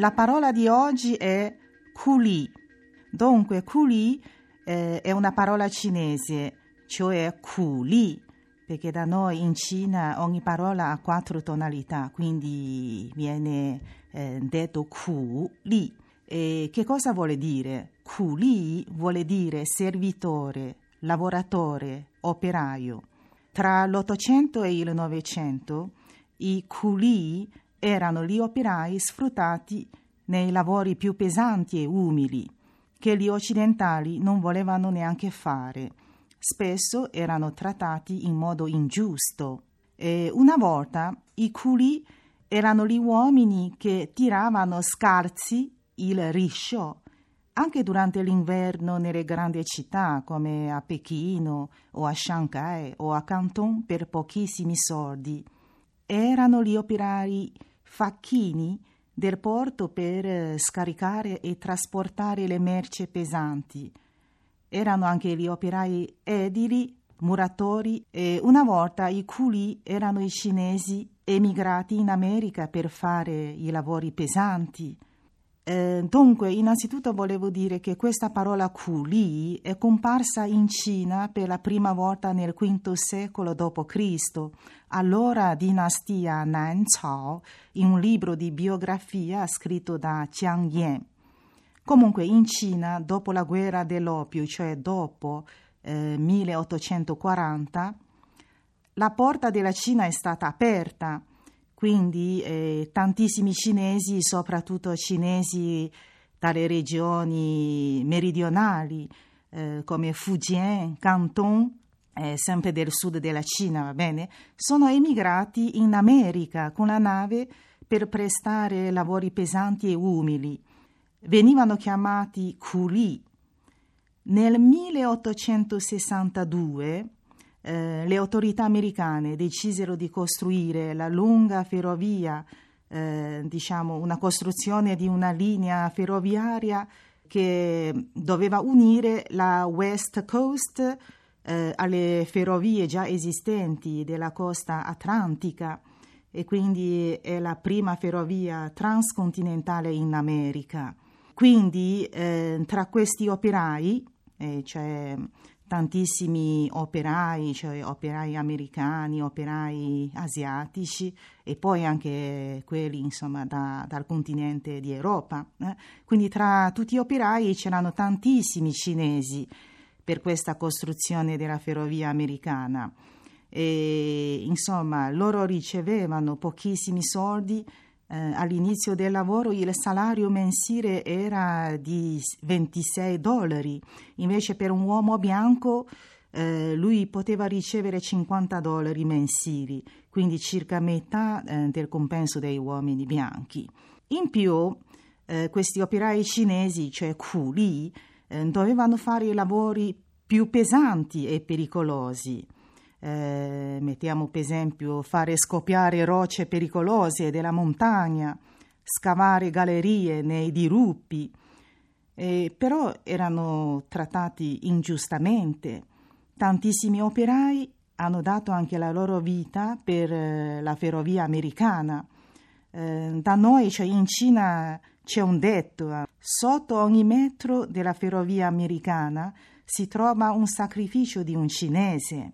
La parola di oggi è culi. Dunque, culi eh, è una parola cinese, cioè culi, perché da noi in Cina ogni parola ha quattro tonalità, quindi viene eh, detto culi. E che cosa vuole dire? Culi vuole dire servitore, lavoratore, operaio. Tra l'Ottocento e il Novecento i culi erano gli operai sfruttati nei lavori più pesanti e umili, che gli occidentali non volevano neanche fare. Spesso erano trattati in modo ingiusto. E una volta i culi erano gli uomini che tiravano scarsi il risciò anche durante l'inverno nelle grandi città come a Pechino o a Shanghai o a Canton per pochissimi soldi. Erano gli operai facchini del porto per eh, scaricare e trasportare le merci pesanti. Erano anche gli operai edili, muratori e una volta i culi erano i cinesi emigrati in America per fare i lavori pesanti. Eh, dunque, innanzitutto volevo dire che questa parola culi è comparsa in Cina per la prima volta nel V secolo d.C., allora dinastia Nan Cao, in un libro di biografia scritto da Jiang Yan. Comunque, in Cina, dopo la guerra dell'oppio, cioè dopo eh, 1840, la porta della Cina è stata aperta quindi eh, tantissimi cinesi, soprattutto cinesi dalle regioni meridionali eh, come Fujian, Canton, eh, sempre del sud della Cina, va bene, sono emigrati in America con la nave per prestare lavori pesanti e umili. Venivano chiamati culi. Nel 1862 eh, le autorità americane decisero di costruire la lunga ferrovia, eh, diciamo una costruzione di una linea ferroviaria che doveva unire la West Coast eh, alle ferrovie già esistenti della costa atlantica e quindi è la prima ferrovia transcontinentale in America. Quindi eh, tra questi operai, cioè tantissimi operai, cioè operai americani, operai asiatici e poi anche quelli insomma da, dal continente di Europa. Eh? Quindi tra tutti gli operai c'erano tantissimi cinesi per questa costruzione della ferrovia americana. E, insomma, loro ricevevano pochissimi soldi all'inizio del lavoro il salario mensile era di 26 dollari, invece per un uomo bianco eh, lui poteva ricevere 50 dollari mensili, quindi circa metà eh, del compenso dei uomini bianchi. In più, eh, questi operai cinesi, cioè culi, eh, dovevano fare i lavori più pesanti e pericolosi eh, mettiamo per esempio fare scoppiare rocce pericolose della montagna, scavare gallerie nei diruppi, eh, però erano trattati ingiustamente. Tantissimi operai hanno dato anche la loro vita per eh, la ferrovia americana. Eh, da noi, cioè in Cina, c'è un detto, sotto ogni metro della ferrovia americana si trova un sacrificio di un cinese.